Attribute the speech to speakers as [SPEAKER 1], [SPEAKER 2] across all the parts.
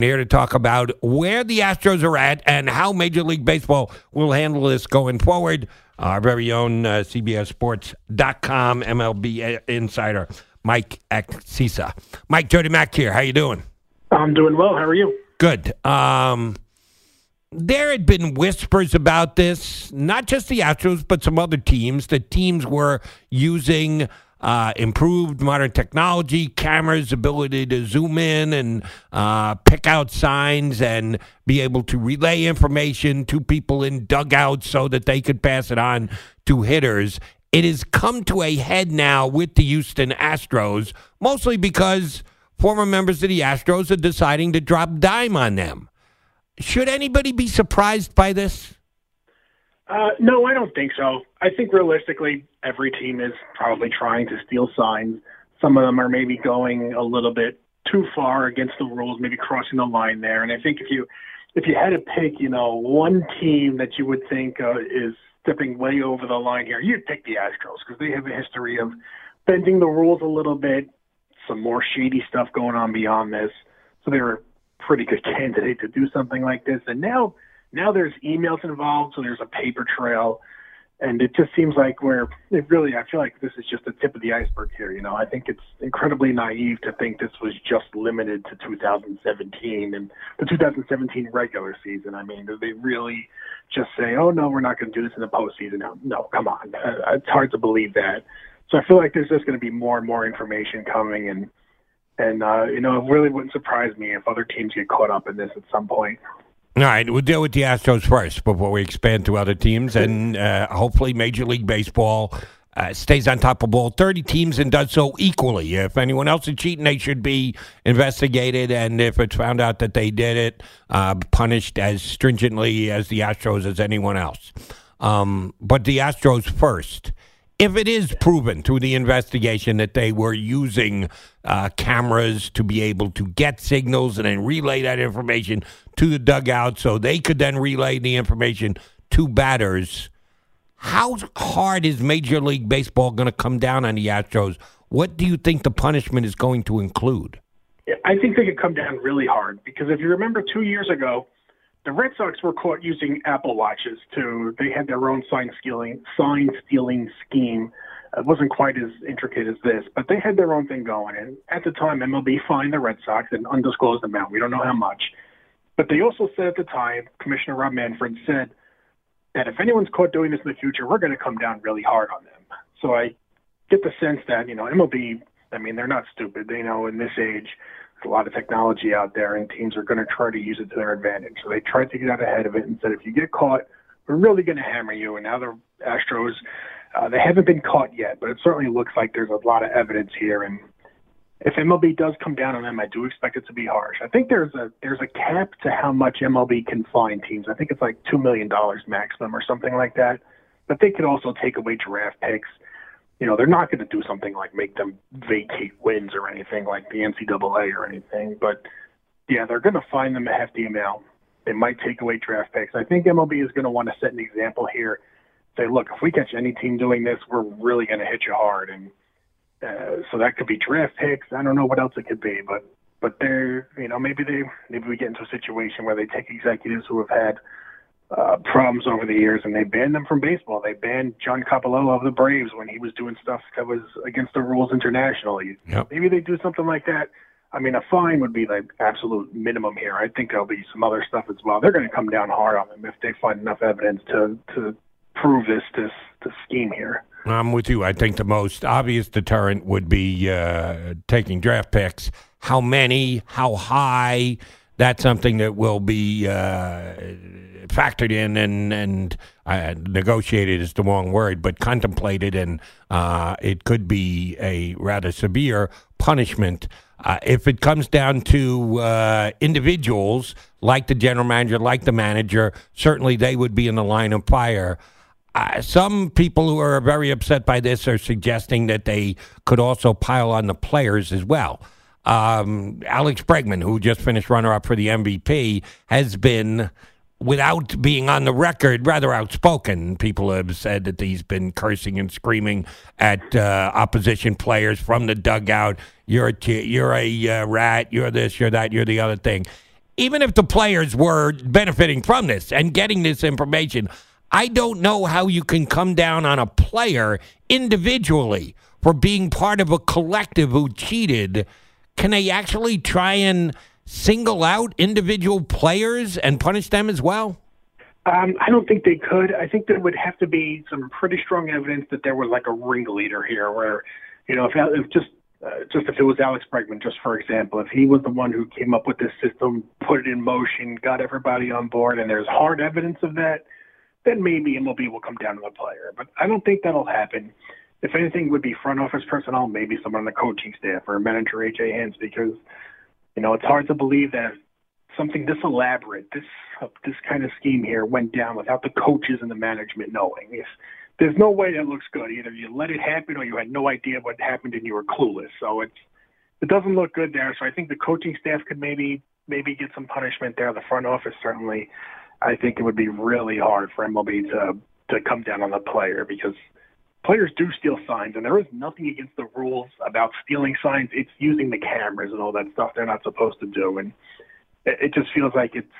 [SPEAKER 1] Here to talk about where the Astros are at and how Major League Baseball will handle this going forward. Our very own uh, CBSSports.com MLB insider, Mike Axisa. Mike, Jody Mac here. How you doing?
[SPEAKER 2] I'm doing well. How are you?
[SPEAKER 1] Good. Um, there had been whispers about this, not just the Astros, but some other teams. The teams were using uh, improved modern technology, cameras, ability to zoom in and uh, pick out signs and be able to relay information to people in dugouts so that they could pass it on to hitters. It has come to a head now with the Houston Astros, mostly because former members of the Astros are deciding to drop dime on them. Should anybody be surprised by this?
[SPEAKER 2] Uh, no, I don't think so. I think realistically, every team is probably trying to steal signs. Some of them are maybe going a little bit too far against the rules, maybe crossing the line there. And I think if you if you had to pick, you know, one team that you would think uh, is stepping way over the line here, you'd pick the Astros because they have a history of bending the rules a little bit, some more shady stuff going on beyond this. So they're a pretty good candidate to do something like this. And now now there's emails involved, so there's a paper trail, and it just seems like we're it really. I feel like this is just the tip of the iceberg here. You know, I think it's incredibly naive to think this was just limited to 2017 and the 2017 regular season. I mean, do they really just say, "Oh no, we're not going to do this in the postseason"? No, no, come on, uh, it's hard to believe that. So I feel like there's just going to be more and more information coming, and and uh, you know, it really wouldn't surprise me if other teams get caught up in this at some point.
[SPEAKER 1] All right, we'll deal with the Astros first before we expand to other teams, and uh, hopefully Major League Baseball uh, stays on top of all 30 teams and does so equally. If anyone else is cheating, they should be investigated, and if it's found out that they did it, uh, punished as stringently as the Astros as anyone else. Um, but the Astros first if it is proven through the investigation that they were using uh, cameras to be able to get signals and then relay that information to the dugout so they could then relay the information to batters, how hard is Major League Baseball going to come down on the Astros? What do you think the punishment is going to include?
[SPEAKER 2] I think they could come down really hard because if you remember two years ago, the Red Sox were caught using Apple Watches too. They had their own sign stealing sign stealing scheme. It wasn't quite as intricate as this, but they had their own thing going. And at the time, MLB fined the Red Sox an undisclosed amount. We don't know how much. But they also said at the time, Commissioner Rob Manfred said that if anyone's caught doing this in the future, we're going to come down really hard on them. So I get the sense that, you know, MLB, I mean, they're not stupid. They know in this age, a lot of technology out there, and teams are going to try to use it to their advantage. So they tried to get out ahead of it and said, if you get caught, we're really going to hammer you. And now the Astros, uh, they haven't been caught yet, but it certainly looks like there's a lot of evidence here. And if MLB does come down on them, I do expect it to be harsh. I think there's a there's a cap to how much MLB can fine teams. I think it's like two million dollars maximum or something like that. But they could also take away draft picks you know, they're not going to do something like make them vacate wins or anything like the NCAA or anything. But yeah, they're going to find them a hefty amount. They might take away draft picks. I think MLB is going to want to set an example here. Say, look, if we catch any team doing this, we're really going to hit you hard. And uh, so that could be draft picks. I don't know what else it could be, but but they're you know maybe they maybe we get into a situation where they take executives who have had uh, problems over the years, and they banned them from baseball. They banned John Coppolella of the Braves when he was doing stuff that was against the rules internationally.
[SPEAKER 1] Yep.
[SPEAKER 2] Maybe they do something like that. I mean, a fine would be the absolute minimum here. I think there'll be some other stuff as well. They're going to come down hard on them if they find enough evidence to to prove this this this scheme here.
[SPEAKER 1] I'm with you. I think the most obvious deterrent would be uh, taking draft picks. How many? How high? That's something that will be uh, factored in and and uh, negotiated is the wrong word, but contemplated, and uh, it could be a rather severe punishment. Uh, if it comes down to uh, individuals like the general manager, like the manager, certainly they would be in the line of fire. Uh, some people who are very upset by this are suggesting that they could also pile on the players as well. Um, Alex Bregman, who just finished runner up for the MVP, has been without being on the record, rather outspoken. People have said that he's been cursing and screaming at uh, opposition players from the dugout. You're a t- you're a uh, rat. You're this. You're that. You're the other thing. Even if the players were benefiting from this and getting this information, I don't know how you can come down on a player individually for being part of a collective who cheated. Can they actually try and single out individual players and punish them as well?
[SPEAKER 2] Um, I don't think they could. I think there would have to be some pretty strong evidence that there was like a ringleader here, where you know, if, if just uh, just if it was Alex Bregman, just for example, if he was the one who came up with this system, put it in motion, got everybody on board, and there's hard evidence of that, then maybe MLB will come down to the player. But I don't think that'll happen. If anything, would be front office personnel, maybe someone on the coaching staff or manager AJ Hinch, because you know, it's hard to believe that something this elaborate, this this kind of scheme here went down without the coaches and the management knowing. There's no way that looks good. Either you let it happen or you had no idea what happened and you were clueless. So it's it doesn't look good there. So I think the coaching staff could maybe maybe get some punishment there. The front office certainly. I think it would be really hard for MLB to to come down on the player because players do steal signs, and there is nothing against the rules about stealing signs. It's using the cameras and all that stuff they're not supposed to do, and it, it just feels like it's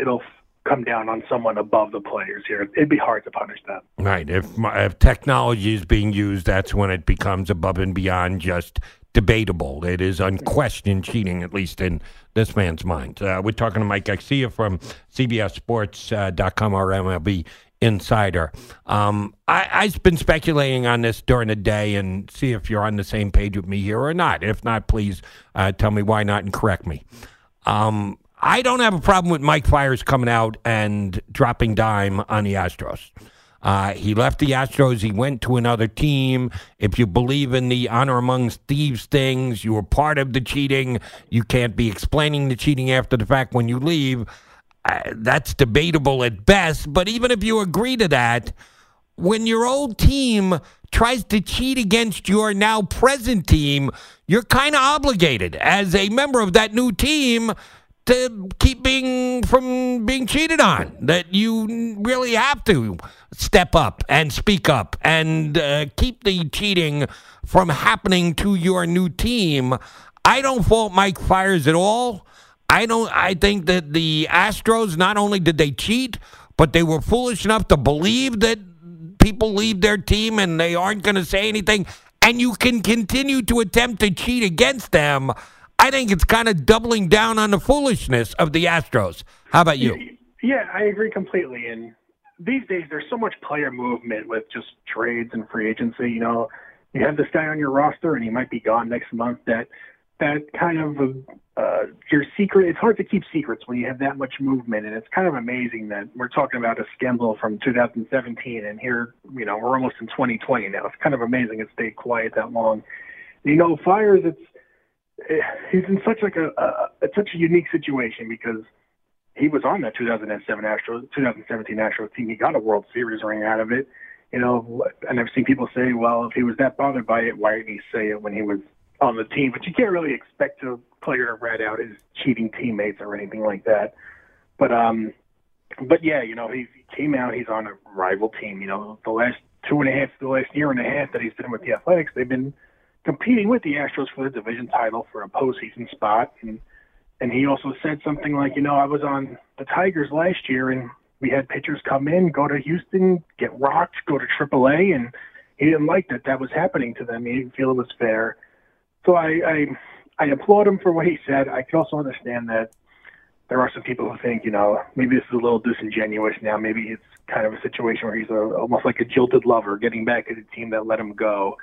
[SPEAKER 2] it'll come down on someone above the players here. It'd be hard to punish them.
[SPEAKER 1] Right. If if technology is being used, that's when it becomes above and beyond just debatable. It is unquestioned cheating, at least in this man's mind. Uh, we're talking to Mike Axisa from CBSSports.com, uh, our MLB insider. Um, I, I've been speculating on this during the day and see if you're on the same page with me here or not. If not, please uh, tell me why not and correct me. Um, I don't have a problem with Mike Fiers coming out and dropping dime on the Astros. Uh, he left the Astros. He went to another team. If you believe in the honor among thieves things, you were part of the cheating. You can't be explaining the cheating after the fact when you leave. Uh, that's debatable at best. But even if you agree to that, when your old team tries to cheat against your now present team, you're kind of obligated as a member of that new team to keep being from being cheated on. That you really have to step up and speak up and uh, keep the cheating from happening to your new team. I don't fault Mike Fiers at all. I don't. I think that the Astros not only did they cheat, but they were foolish enough to believe that people leave their team and they aren't going to say anything, and you can continue to attempt to cheat against them. I think it's kind of doubling down on the foolishness of the Astros. How about you?
[SPEAKER 2] Yeah, I agree completely. And these days, there's so much player movement with just trades and free agency. You know, you have this guy on your roster, and he might be gone next month. That that kind of uh, your secret. It's hard to keep secrets when you have that much movement, and it's kind of amazing that we're talking about a scandal from 2017, and here, you know, we're almost in 2020 now. It's kind of amazing it stayed quiet that long. You know, Fiers. It's eh, he's in such like a, a it's such a unique situation because he was on that 2007 Astros, 2017 Astros team. He got a World Series ring out of it. You know, and I've seen people say, well, if he was that bothered by it, why didn't he say it when he was on the team, but you can't really expect a player to rat out his cheating teammates or anything like that. But um, but yeah, you know, he came out. He's on a rival team. You know, the last two and a half, the last year and a half that he's been with the Athletics, they've been competing with the Astros for the division title for a postseason spot. And and he also said something like, you know, I was on the Tigers last year, and we had pitchers come in, go to Houston, get rocked, go to AAA, and he didn't like that that was happening to them. He didn't feel it was fair. So I, I I applaud him for what he said. I can also understand that there are some people who think, you know, maybe this is a little disingenuous now. Maybe it's kind of a situation where he's a, almost like a jilted lover getting back at a team that let him go.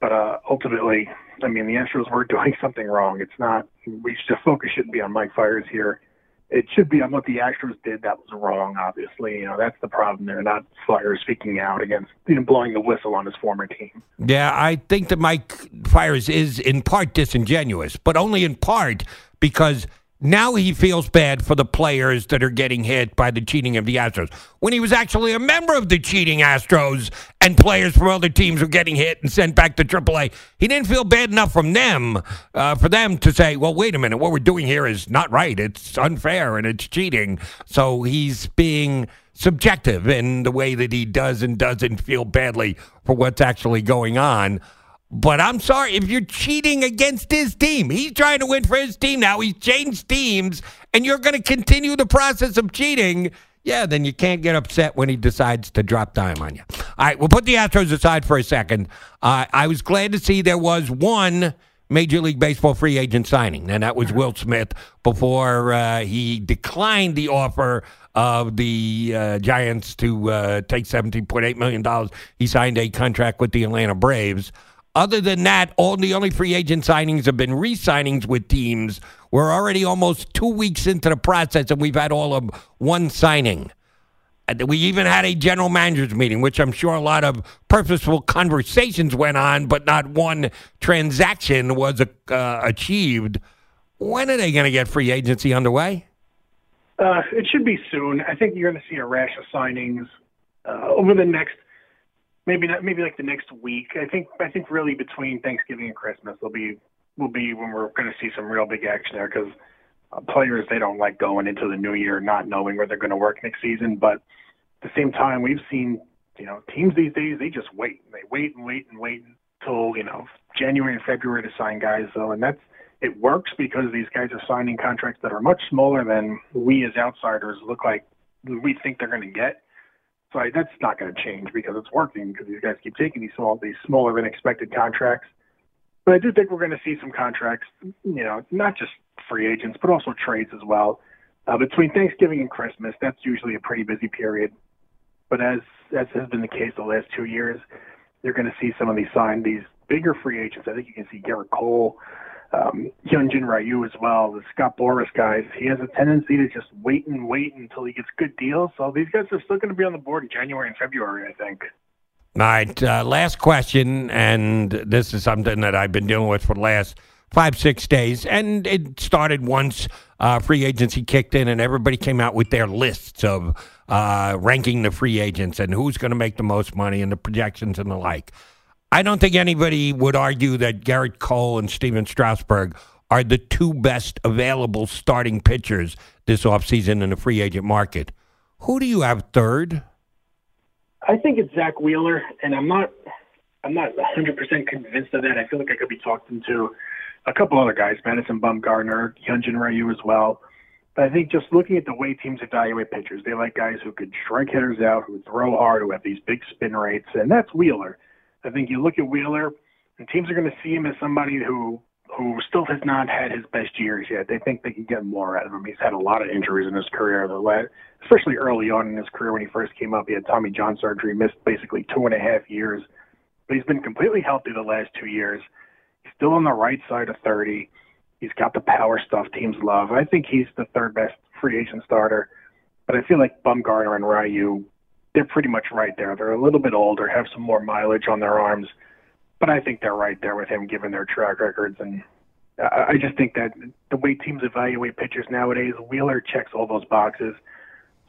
[SPEAKER 2] But uh, ultimately, I mean, the Astros were doing something wrong. It's not we the focus shouldn't be on Mike Fiers here. It should be on what the Astros did. That was wrong, obviously. You know, that's the problem there, not Fiers speaking out against, you know, blowing the whistle on his former team.
[SPEAKER 1] Yeah, I think that Mike Fiers is in part disingenuous, but only in part because now he feels bad for the players that are getting hit by the cheating of the Astros. When he was actually a member of the cheating Astros and players from other teams were getting hit and sent back to AAA, he didn't feel bad enough from them uh, for them to say, well, wait a minute, what we're doing here is not right. It's unfair and it's cheating. So he's being subjective in the way that he does and doesn't feel badly for what's actually going on. But I'm sorry, if you're cheating against his team, he's trying to win for his team now. He's changed teams, and you're going to continue the process of cheating. Yeah, then you can't get upset when he decides to drop dime on you. All right, we'll put the Astros aside for a second. Uh, I was glad to see there was one Major League Baseball free agent signing, and that was Will Smith before uh, he declined the offer of the uh, Giants to uh, take $17.8 million. He signed a contract with the Atlanta Braves. Other than that, all the only free agent signings have been re-signings with teams. We're already almost two weeks into the process, and we've had all of one signing. We even had a general managers meeting, which I'm sure a lot of purposeful conversations went on, but not one transaction was uh, achieved. When are they going to get free agency underway?
[SPEAKER 2] Uh, it should be soon. I think you're going to see a rash of signings uh, over the next maybe not maybe like the next week. I think I think really between Thanksgiving and Christmas will be will be when we're going to see some real big action there because uh, players they don't like going into the new year not knowing where they're going to work next season. But at the same time, we've seen you know teams these days they just wait they wait and wait and wait until you know January and February to sign guys though, and that's it works because these guys are signing contracts that are much smaller than we as outsiders look like we think they're going to get. I, that's not going to change because it's working because these guys keep taking these small, these smaller than expected contracts. But I do think we're going to see some contracts, you know, not just free agents, but also trades as well. Uh, between Thanksgiving and Christmas, that's usually a pretty busy period. But as as has been the case the last two years, you're going to see some of these signed these bigger free agents. I think you can see Gerrit Cole, um, Hyunjin Ryu as well, the Scott Boras guys. He has a tendency to just wait and wait until he gets good deals. So these guys are still going to be on the board in January and February, I think.
[SPEAKER 1] All right, uh, last question, and this is something that I've been dealing with for the last five, six days, and it started once uh, free agency kicked in, and everybody came out with their lists of uh, ranking the free agents and who's going to make the most money and the projections and the like. I don't think anybody would argue that Gerrit Cole and Stephen Strasburg are the two best available starting pitchers this offseason in the free agent market. Who do you have third?
[SPEAKER 2] I think it's Zack Wheeler, and I'm not I'm not 100% convinced of that. I feel like I could be talking to a couple other guys, Madison Bumgarner, Hyunjin Ryu as well. But I think just looking at the way teams evaluate pitchers, they like guys who could strike hitters out, who throw hard, who have these big spin rates, and that's Wheeler. I think you look at Wheeler, and teams are going to see him as somebody who who still has not had his best years yet. They think they can get more out of him. He's had a lot of injuries in his career, especially early on in his career when he first came up. He had Tommy John surgery, missed basically two and a half years, but he's been completely healthy the last two years. He's still on the right side of 30. He's got the power stuff teams love. I think he's the third best free agent starter, but I feel like Bumgarner and Ryu they're pretty much right there. They're a little bit older, have some more mileage on their arms, but I think they're right there with him given their track records. And I just think that the way teams evaluate pitchers nowadays, Wheeler checks all those boxes.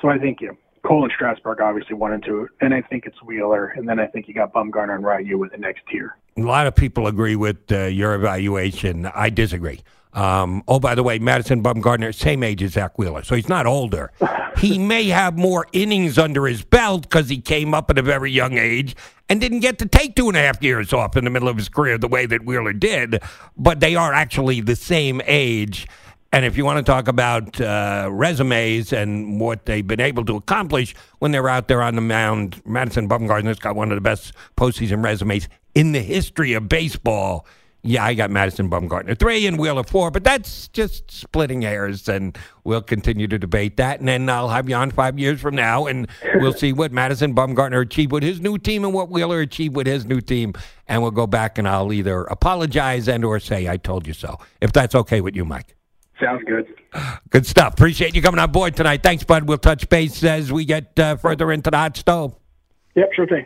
[SPEAKER 2] So I think you know, Cole and Strasburg obviously one and two. Then I think it's Wheeler, and then I think you got Bumgarner and Ryu with the next tier.
[SPEAKER 1] A lot of people agree with uh, your evaluation. I disagree. Um, oh, by the way, Madison Bumgarner, same age as Zack Wheeler, so he's not older. he may have more innings under his belt because he came up at a very young age and didn't get to take two and a half years off in the middle of his career the way that Wheeler did. But they are actually the same age. And if you want to talk about uh, resumes and what they've been able to accomplish when they're out there on the mound, Madison Bumgarner's got one of the best postseason resumes in the history of baseball Yeah, I got Madison Bumgarner three and Wheeler four, but that's just splitting hairs, and we'll continue to debate that. And then I'll have you on five years from now, and we'll see what Madison Bumgarner achieved with his new team and what Wheeler achieved with his new team, and we'll go back and I'll either apologize and or say I told you so, if that's okay with you, Mike.
[SPEAKER 2] Sounds good.
[SPEAKER 1] Good stuff. Appreciate you coming on board tonight. Thanks, bud. We'll touch base as we get uh, further into the hot stove.
[SPEAKER 2] Yep, sure thing.